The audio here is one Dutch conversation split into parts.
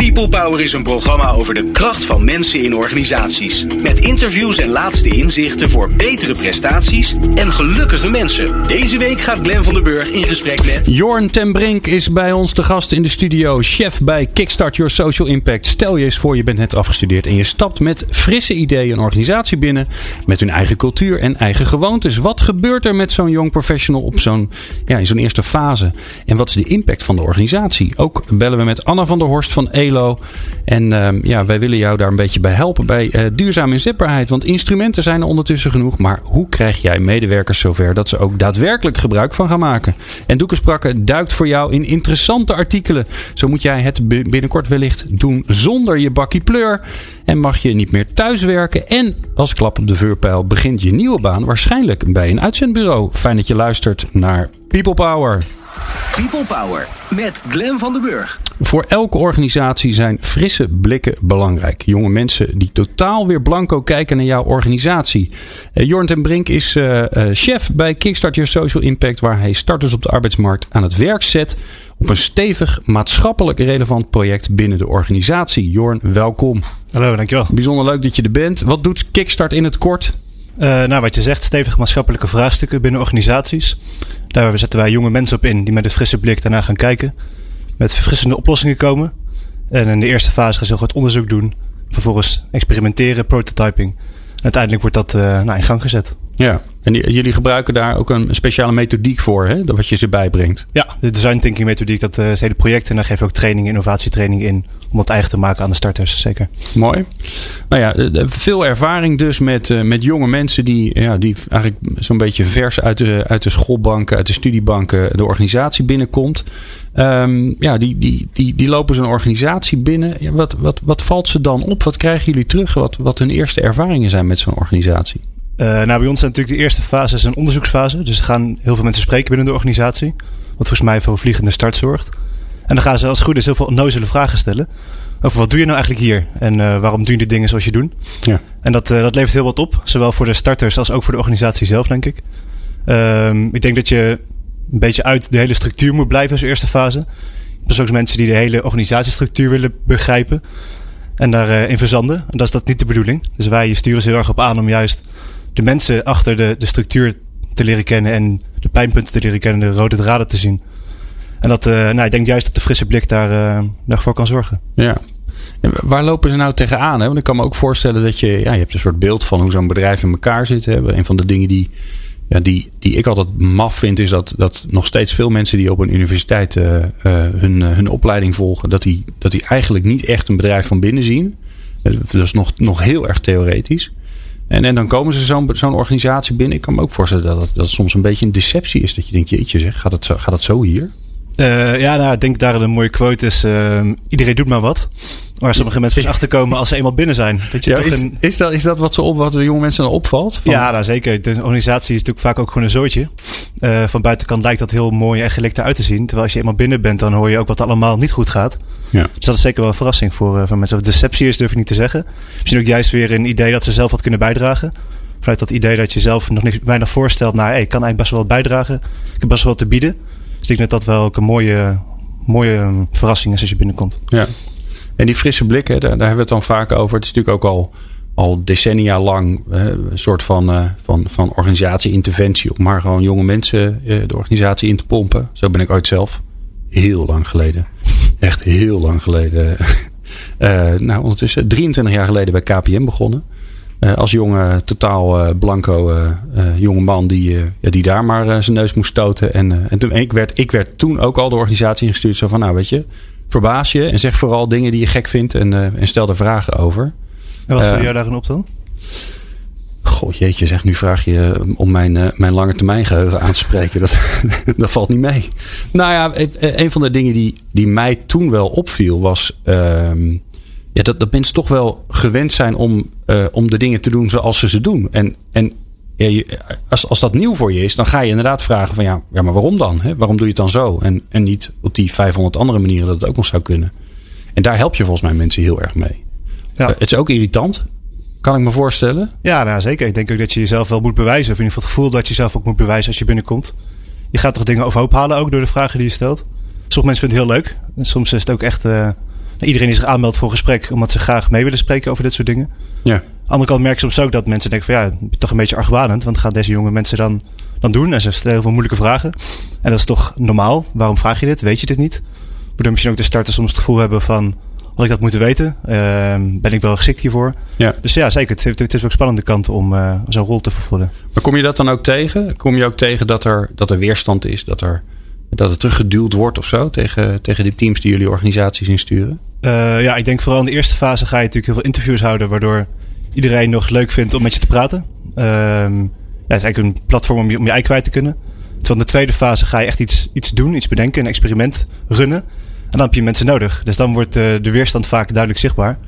People Power is een programma over de kracht van mensen in organisaties. Met interviews en laatste inzichten voor betere prestaties en gelukkige mensen. Deze week gaat Glen van der Burg in gesprek met... Jorn ten Brink is bij ons te gast in de studio. Chef bij Kickstart Your Social Impact. Stel je eens voor, je bent net afgestudeerd en je stapt met frisse ideeën een organisatie binnen. Met hun eigen cultuur en eigen gewoontes. Wat gebeurt er met zo'n jong professional op zo'n, ja, in zo'n eerste fase? En wat is de impact van de organisatie? Ook bellen we met Anna van der Horst van En uh, ja, wij willen jou daar een beetje bij helpen bij uh, duurzame inzetbaarheid. Want instrumenten zijn er ondertussen genoeg. Maar hoe krijg jij medewerkers zover dat ze ook daadwerkelijk gebruik van gaan maken? En Doeke Sprakke duikt voor jou in interessante artikelen. Zo moet jij het binnenkort wellicht doen zonder je bakkie pleur. En mag je niet meer thuiswerken. En als klap op de vuurpijl begint je nieuwe baan waarschijnlijk bij een uitzendbureau. Fijn dat je luistert naar People Power. People Power met Glen van den Burg. Voor elke organisatie zijn frisse blikken belangrijk. Jonge mensen die totaal weer blanco kijken naar jouw organisatie. Uh, Jorn ten Brink is uh, uh, chef bij Kickstart Your Social Impact, waar hij starters op de arbeidsmarkt aan het werk zet op een stevig maatschappelijk relevant project binnen de organisatie. Jorn, welkom. Hallo, dankjewel. Bijzonder leuk dat je er bent. Wat doet Kickstart in het kort? Uh, nou, wat je zegt, stevig maatschappelijke vraagstukken binnen organisaties. Daar zetten wij jonge mensen op in die met een frisse blik daarna gaan kijken. Met verfrissende oplossingen komen. En in de eerste fase gaan ze heel goed onderzoek doen. Vervolgens experimenteren, prototyping. En uiteindelijk wordt dat uh, nou, in gang gezet. Ja, en jullie gebruiken daar ook een speciale methodiek voor, hè? wat je ze bijbrengt. Ja, de design thinking methodiek, dat is het hele project. En daar geven we ook training, innovatietraining in. Om het eigen te maken aan de starters, zeker. Mooi. Nou ja, veel ervaring dus met, met jonge mensen die, ja, die eigenlijk zo'n beetje vers uit de, uit de schoolbanken, uit de studiebanken de organisatie binnenkomt. Um, ja, die, die, die, die lopen zo'n organisatie binnen. Ja, wat, wat, wat valt ze dan op? Wat krijgen jullie terug? Wat, wat hun eerste ervaringen zijn met zo'n organisatie? Uh, nou, bij ons zijn natuurlijk de eerste fase is een onderzoeksfase. Dus er gaan heel veel mensen spreken binnen de organisatie. Wat volgens mij voor een vliegende start zorgt. En dan gaan ze als het goed is heel veel onnozele vragen stellen. Over wat doe je nou eigenlijk hier? En uh, waarom doe je de dingen zoals je doet? Ja. En dat, uh, dat levert heel wat op. Zowel voor de starters als ook voor de organisatie zelf, denk ik. Um, ik denk dat je een beetje uit de hele structuur moet blijven als eerste fase. Er zijn ook mensen die de hele organisatiestructuur willen begrijpen. En daarin uh, verzanden. En dat is dat niet de bedoeling. Dus wij sturen ze heel erg op aan om juist de mensen achter de, de structuur te leren kennen en de pijnpunten te leren kennen, de rode draden te zien. En dat, uh, nou, ik denk juist dat de frisse blik daar, uh, daarvoor kan zorgen. Ja. En waar lopen ze nou tegenaan? Hè? Want ik kan me ook voorstellen dat je, ja, je hebt een soort beeld van hoe zo'n bedrijf in elkaar zit. Hè? Een van de dingen die, ja, die, die ik altijd maf vind, is dat, dat nog steeds veel mensen die op een universiteit uh, hun, hun opleiding volgen, dat die, dat die eigenlijk niet echt een bedrijf van binnen zien. Dat is nog, nog heel erg theoretisch. En, en dan komen ze zo'n zo'n organisatie binnen. Ik kan me ook voorstellen dat het, dat soms een beetje een deceptie is. Dat je denkt, jeetje zeg, gaat het gaat het zo hier? Uh, ja, nou, ik denk daar een mooie quote is: uh, iedereen doet maar wat. Waar sommige mensen pas achterkomen als ze eenmaal binnen zijn. Dat je ja, toch is, een... is, dat, is dat wat, ze op, wat de jonge mensen dan opvalt? Van... Ja, nou, zeker. De organisatie is natuurlijk vaak ook gewoon een zootje. Uh, van buitenkant lijkt dat heel mooi en gelikt uit te zien. Terwijl als je eenmaal binnen bent, dan hoor je ook wat allemaal niet goed gaat. Ja. Dus dat is zeker wel een verrassing voor, voor mensen. Of deceptie is, durf ik niet te zeggen. Misschien ook juist weer een idee dat ze zelf wat kunnen bijdragen. Vanuit dat idee dat je zelf nog niet weinig voorstelt naar, hey, ik kan eigenlijk best wel wat bijdragen. Ik heb best wel wat te bieden. Ik denk dat dat wel ook een mooie, mooie verrassing is als je binnenkomt. Ja. En die frisse blik, hè, daar, hebben we het dan vaak over. Het is natuurlijk ook al, al decennia lang een soort van, uh, van, van organisatie-interventie. Om maar gewoon jonge mensen uh, de organisatie in te pompen. Zo ben ik ooit zelf. Heel lang geleden. Echt heel lang geleden. uh, nou, ondertussen 23 jaar geleden bij KPM begonnen. Uh, als jonge, totaal uh, blanco uh, jonge man die, ja, die daar maar zijn neus moest stoten. En, en toen, ik, werd, ik werd toen ook al de organisatie ingestuurd. Zo van, nou weet je, verbaas je en zeg vooral dingen die je gek vindt en, en stel er vragen over. En wat viel jou daarin op dan? Goh, jeetje, zeg, nu vraag je om mijn, mijn lange termijn geheugen aan te spreken. Dat, dat valt niet mee. Nou ja, een van de dingen die, die mij toen wel opviel was... Uh, ja, dat, dat mensen toch wel gewend zijn om, uh, om de dingen te doen zoals ze ze doen. En, en ja, je, als, als dat nieuw voor je is, dan ga je inderdaad vragen van ja, ja maar waarom dan? Hè? Waarom doe je het dan zo? En, en niet op die 500 andere manieren dat het ook nog zou kunnen. En daar help je volgens mij mensen heel erg mee. Ja. Uh, het is ook irritant. Kan ik me voorstellen? Ja, nou, zeker. Ik denk ook dat je jezelf wel moet bewijzen. Of in ieder geval het gevoel dat je jezelf ook moet bewijzen als je binnenkomt. Je gaat toch dingen overhoop halen ook door de vragen die je stelt. Sommige mensen vinden het heel leuk. En soms is het ook echt... Uh, iedereen die zich aanmeldt voor een gesprek... omdat ze graag mee willen spreken over dit soort dingen. Ja. Andere kant merk je soms ook dat mensen denken van... ja, toch een beetje argwanend. Want gaan deze jonge mensen dan, dan doen? En ze stellen heel veel moeilijke vragen. En dat is toch normaal? Waarom vraag je dit? Weet je dit niet? Waardoor misschien ook de starters soms het gevoel hebben van... had ik dat moeten weten? Uh, ben ik wel geschikt hiervoor? Ja. Dus ja, zeker. Het, heeft, het is ook spannende kant om uh, zo'n rol te vervullen. Maar kom je dat dan ook tegen? Kom je ook tegen dat er, dat er weerstand is? Dat er, dat er teruggeduwd wordt of zo? Tegen, tegen die teams die jullie organisaties insturen? Uh, ja, ik denk vooral in de eerste fase ga je natuurlijk heel veel interviews houden... waardoor iedereen nog leuk vindt om met je te praten. Ehm, ja, het is eigenlijk een platform om je, om je ei kwijt te kunnen. Terwijl in de tweede fase ga je echt iets, iets doen, iets bedenken, een experiment runnen. En dan heb je mensen nodig. Dus dan wordt de, de weerstand vaak duidelijk zichtbaar.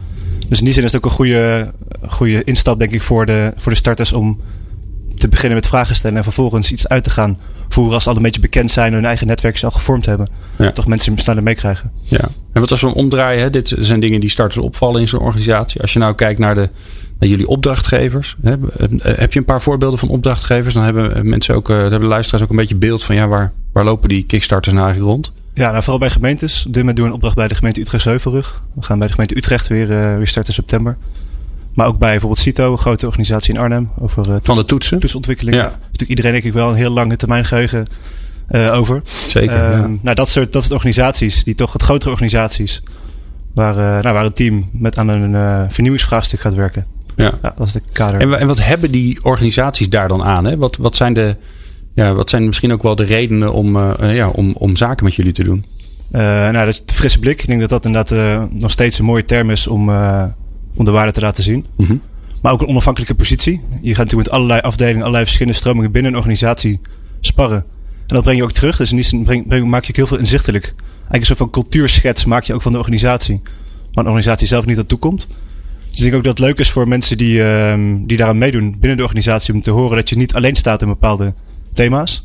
Dus in die zin is het ook een goede, goede instap, denk ik, voor de, voor de starters om te beginnen met vragen stellen en vervolgens iets uit te gaan voeren als ze al een beetje bekend zijn en hun eigen netwerk al gevormd hebben. Ja. Toch mensen sneller meekrijgen. Ja. En wat als we hem omdraaien, hè? dit zijn dingen die starters opvallen in zo'n organisatie. Als je nou kijkt naar, de, naar jullie opdrachtgevers, hè? heb je een paar voorbeelden van opdrachtgevers? Dan hebben mensen ook, dan hebben luisteraars ook een beetje beeld van ja, waar, waar lopen die kickstarters nou eigenlijk rond? Ja, nou, vooral bij gemeentes. Op dit moment doen we een opdracht bij de gemeente Utrecht-Zeuvelrug. We gaan bij de gemeente Utrecht weer, uh, weer starten in september. Maar ook bij bijvoorbeeld CITO, een grote organisatie in Arnhem. Over, uh, Van de toetsen? Toetsontwikkeling. Ja. Natuurlijk iedereen denk ik wel een heel lange termijn geheugen uh, over. Zeker, ja. Nou, dat soort, dat soort organisaties, die toch wat grotere organisaties... waar, nou, waar een team met aan een vernieuwingsvraagstuk gaat werken. Ja. ja dat is de kader. En, en wat hebben die organisaties daar dan aan? Hè? Wat, wat, zijn de, ja, wat zijn misschien ook wel de redenen om, ja, om, om zaken met jullie te doen? Uh, nou, dat is de frisse blik. Ik denk dat dat inderdaad uh, nog steeds een mooie term is om, om de waarde te laten zien. Mm -hmm. Maar ook een onafhankelijke positie. Je gaat natuurlijk met allerlei afdelingen, allerlei verschillende stromingen binnen een organisatie sparren. En dat breng je ook terug. Dus in die zin breng, breng, maak je ook heel veel inzichtelijk. Eigenlijk een soort van cultuurschets maak je ook van de organisatie. Waar een organisatie zelf niet aan toe komt. Dus ik denk ook dat het leuk is voor mensen die, die daaraan meedoen binnen de organisatie. Om te horen dat je niet alleen staat in bepaalde thema's.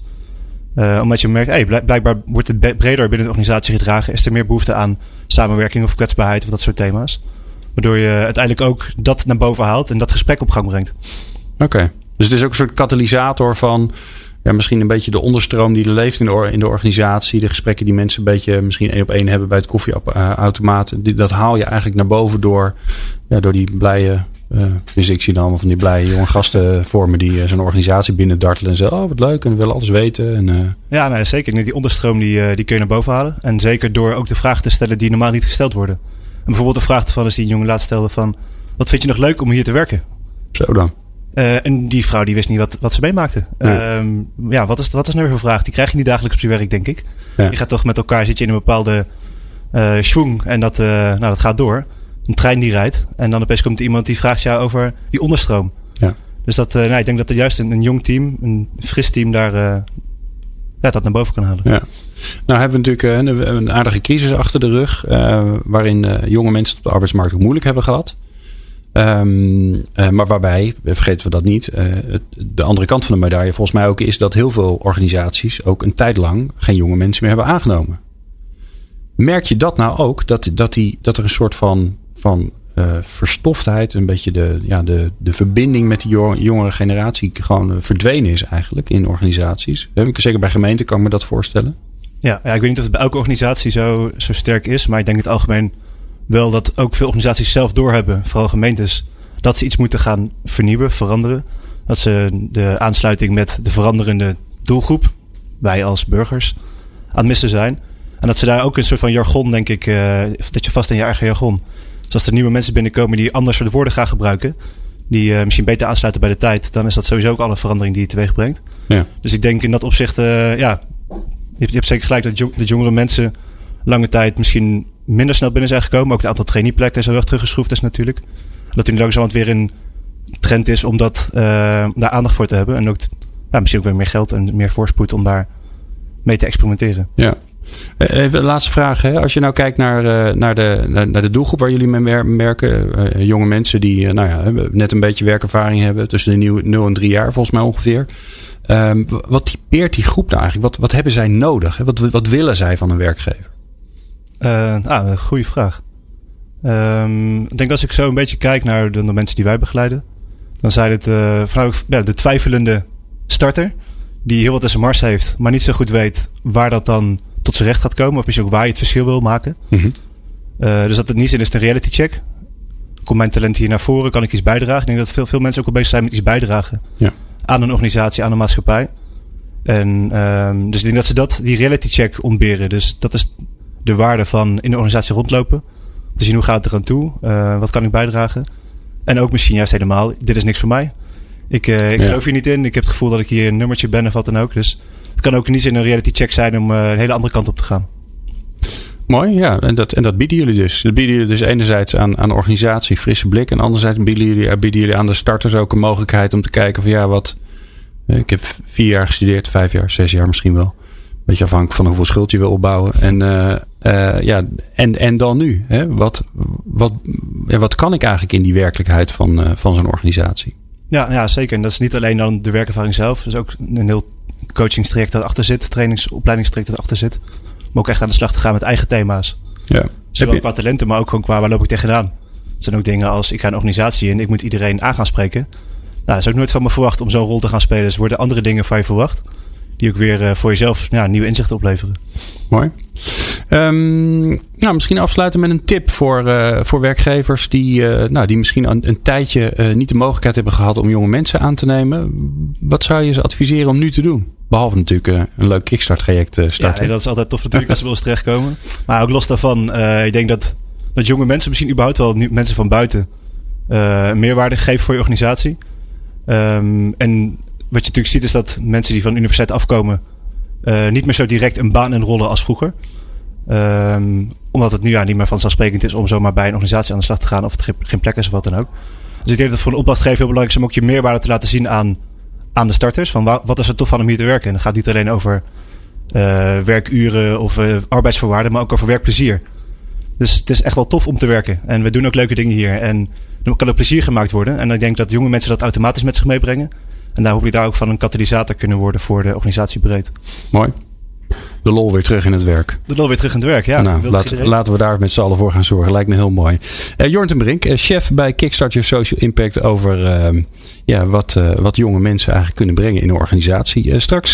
Uh, omdat je merkt, hey, blijkbaar wordt het breder binnen de organisatie gedragen. Is er meer behoefte aan samenwerking of kwetsbaarheid of dat soort thema's. Waardoor je uiteindelijk ook dat naar boven haalt en dat gesprek op gang brengt. Oké, okay. dus het is ook een soort katalysator van ja, misschien een beetje de onderstroom die er leeft in de, in de organisatie. De gesprekken die mensen een beetje misschien één op één hebben bij het koffieautomaat. Dat haal je eigenlijk naar boven door, ja, door die blije uh, dus ik zie dan allemaal van die blije jonge gasten voor me die uh, zo'n organisatie binnen dartelen en zeggen: Oh, wat leuk en we willen alles weten. En, uh... Ja, nou, zeker. Die onderstroom die, die kun je naar boven halen. En zeker door ook de vragen te stellen die normaal niet gesteld worden. En bijvoorbeeld de vraag ervan is die een jongen laatst stelde: van, Wat vind je nog leuk om hier te werken? Zo dan. en die vrouw die wist niet wat, wat ze meemaakte. Ja, um, ja wat, is, wat is nou weer vraag? Die krijg je niet dagelijks op je werk, denk ik. Ja. Je gaat toch met elkaar zit je in een bepaalde schwung en dat, nou, dat gaat door een trein die rijdt. En dan opeens komt iemand die vraagt jou over die onderstroom. Ja. Dus dat, uh, nou, ik denk dat er juist een, een, jong team, een fris team daar uh, ja, dat naar boven kan halen. Ja. Nou hebben we natuurlijk een, een aardige crisis achter de rug. Uh, waarin jonge mensen op de arbeidsmarkt ook moeilijk hebben gehad. Um, maar waarbij, vergeten we dat niet, de andere kant van de medaille volgens mij ook is dat heel veel organisaties ook een tijd lang geen jonge mensen meer hebben aangenomen. Merk je dat nou ook? Dat, dat, die, dat er een soort van, van verstoftheid, een beetje de, ja, de, de verbinding met die jongere generatie gewoon verdwenen is eigenlijk in organisaties. Zeker bij gemeenten kan ik me dat voorstellen. Ja, ja ik weet niet of het bij elke organisatie zo, zo sterk is, maar ik denk in het algemeen wel dat ook veel organisaties zelf doorhebben, vooral gemeentes, dat ze iets moeten gaan vernieuwen, veranderen. Dat ze de aansluiting met de veranderende doelgroep, wij als burgers, aan het missen zijn. En dat ze daar ook een soort van jargon, denk ik, uh, dat je vast in je eigen jargon. Dus als er nieuwe mensen binnenkomen die anders soort woorden gaan gebruiken, die uh, misschien beter aansluiten bij de tijd, dan is dat sowieso ook al een verandering die je teweeg brengt. Ja. Dus ik denk in dat opzicht, uh, ja, je hebt, zeker gelijk dat de jongere mensen lange tijd misschien minder snel binnen zijn gekomen. Ook het aantal traineeplekken zo erg teruggeschroefd is natuurlijk. Dat er nu langzamerhand weer een trend is om dat, daar aandacht voor te hebben. En ook misschien ook weer meer geld en meer voorspoed om daar mee te experimenteren. Ja. Even de laatste vraag. Hè. Als je nou kijkt naar, naar, de, naar de doelgroep waar jullie mee werken. Jonge mensen die nou ja, net een beetje werkervaring hebben. Tussen de 0 en 3 jaar volgens mij ongeveer. Um, wat typeert die groep nou eigenlijk? Wat, wat hebben zij nodig? Hè? Wat, wat willen zij van een werkgever? Uh, ah, een goede vraag. Ehm, ik denk als ik zo een beetje kijk naar de, de mensen die wij begeleiden, dan zijn het uh, ja, de twijfelende starter die heel wat Mars heeft, maar niet zo goed weet waar dat dan tot zijn recht gaat komen, of misschien ook waar je het verschil wil maken. Mhm. Uh, dus dat het niet zin is een reality check. Komt mijn talent hier naar voren? Kan ik iets bijdragen? Ik denk dat veel, veel mensen ook al bezig zijn met iets bijdragen Ja. Aan een organisatie, aan een maatschappij. En ehm, dus ik denk dat ze dat, die reality check ontberen. Dus dat is de waarde van in de organisatie rondlopen. Te zien hoe gaat het er aan toe? Uh, wat kan ik bijdragen? En ook misschien juist helemaal, dit is niks voor mij. Ik, uh, ik Ja. geloof hier niet in. Ik heb het gevoel dat ik hier een nummertje ben of wat dan ook. Dus het kan ook niet in een reality check zijn om uh, een hele andere kant op te gaan. Mooi, ja. En dat, en dat bieden jullie dus. Dat bieden jullie dus enerzijds aan, aan organisatie frisse blik. En anderzijds bieden jullie, bieden jullie aan de starters ook een mogelijkheid om te kijken van ja, wat... eh, Ik heb vier jaar gestudeerd, vijf jaar, zes jaar misschien wel. Beetje afhankelijk van hoeveel schuld je wil opbouwen. En, uh, ja, en, en dan nu? Hè? Wat, wat, wat kan ik eigenlijk in die werkelijkheid van, van zo'n organisatie? Ja, ja, zeker. En dat is niet alleen dan de werkervaring zelf. Dat is ook een heel coachingstraject dat achter zit. Trainingsopleidingstraject dat achter zit. Ook echt aan de slag te gaan met eigen thema's. Ja. Zowel je... qua talenten, maar ook gewoon qua waar loop ik tegenaan. Het zijn ook dingen als ik ga een organisatie in. Ik moet iedereen aan gaan spreken. Nou, dat is ook nooit van me verwacht om zo'n rol te gaan spelen. Dus er worden andere dingen van je verwacht. Die ook weer uh, voor jezelf ja, nieuwe inzichten opleveren. Mooi. Um, misschien afsluiten met een tip voor, uh, voor werkgevers die, uh, nou, die misschien een, een tijdje uh, niet de mogelijkheid hebben gehad om jonge mensen aan te nemen. Wat zou je ze adviseren om nu te doen? Behalve natuurlijk een leuk kickstart traject starten. Ja, dat is altijd tof natuurlijk als ze wel eens terechtkomen. Maar ook los daarvan, ik denk dat, dat jonge mensen, misschien überhaupt wel nu, mensen van buiten, meerwaarde geven voor je organisatie. Um, en wat je natuurlijk ziet is dat mensen die van de universiteit afkomen niet meer zo direct een baan inrollen als vroeger. Um, omdat het nu ja, niet meer vanzelfsprekend is om zomaar bij een organisatie aan de slag te gaan of het geen plek is of wat dan ook. Dus ik denk dat het voor een opdrachtgever heel belangrijk is om ook je meerwaarde te laten zien aan, aan de starters. Van wat is er tof van om hier te werken? En dat gaat niet alleen over uh, werkuren of uh, arbeidsvoorwaarden, maar ook over werkplezier. Dus het is echt wel tof om te werken. En we doen ook leuke dingen hier. En er kan ook plezier gemaakt worden. En ik denk dat jonge mensen dat automatisch met zich meebrengen. En daar hoop je daar ook van een katalysator kunnen worden voor de organisatie breed. Mooi. De lol weer terug in het werk. De lol weer terug in het werk, ja. Nou, laat, laten we daar met z'n allen voor gaan zorgen. Lijkt me heel mooi. Uh, Jorn ten Brink, uh, chef bij Kickstart Your Social Impact over uh, ja, wat, wat jonge mensen eigenlijk kunnen brengen in een organisatie. straks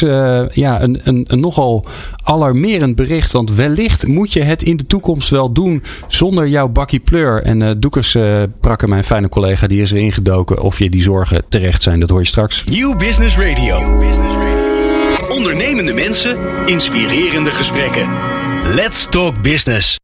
ja, een, een, een nogal alarmerend bericht. Want wellicht moet je het in de toekomst wel doen zonder jouw bakkie pleur. En uh, Doekers Prakker, mijn fijne collega, die is erin gedoken. Of je die zorgen terecht zijn, dat hoor je straks. Nieuw Business Radio. New Business Radio. Ondernemende mensen, inspirerende gesprekken. Let's talk business.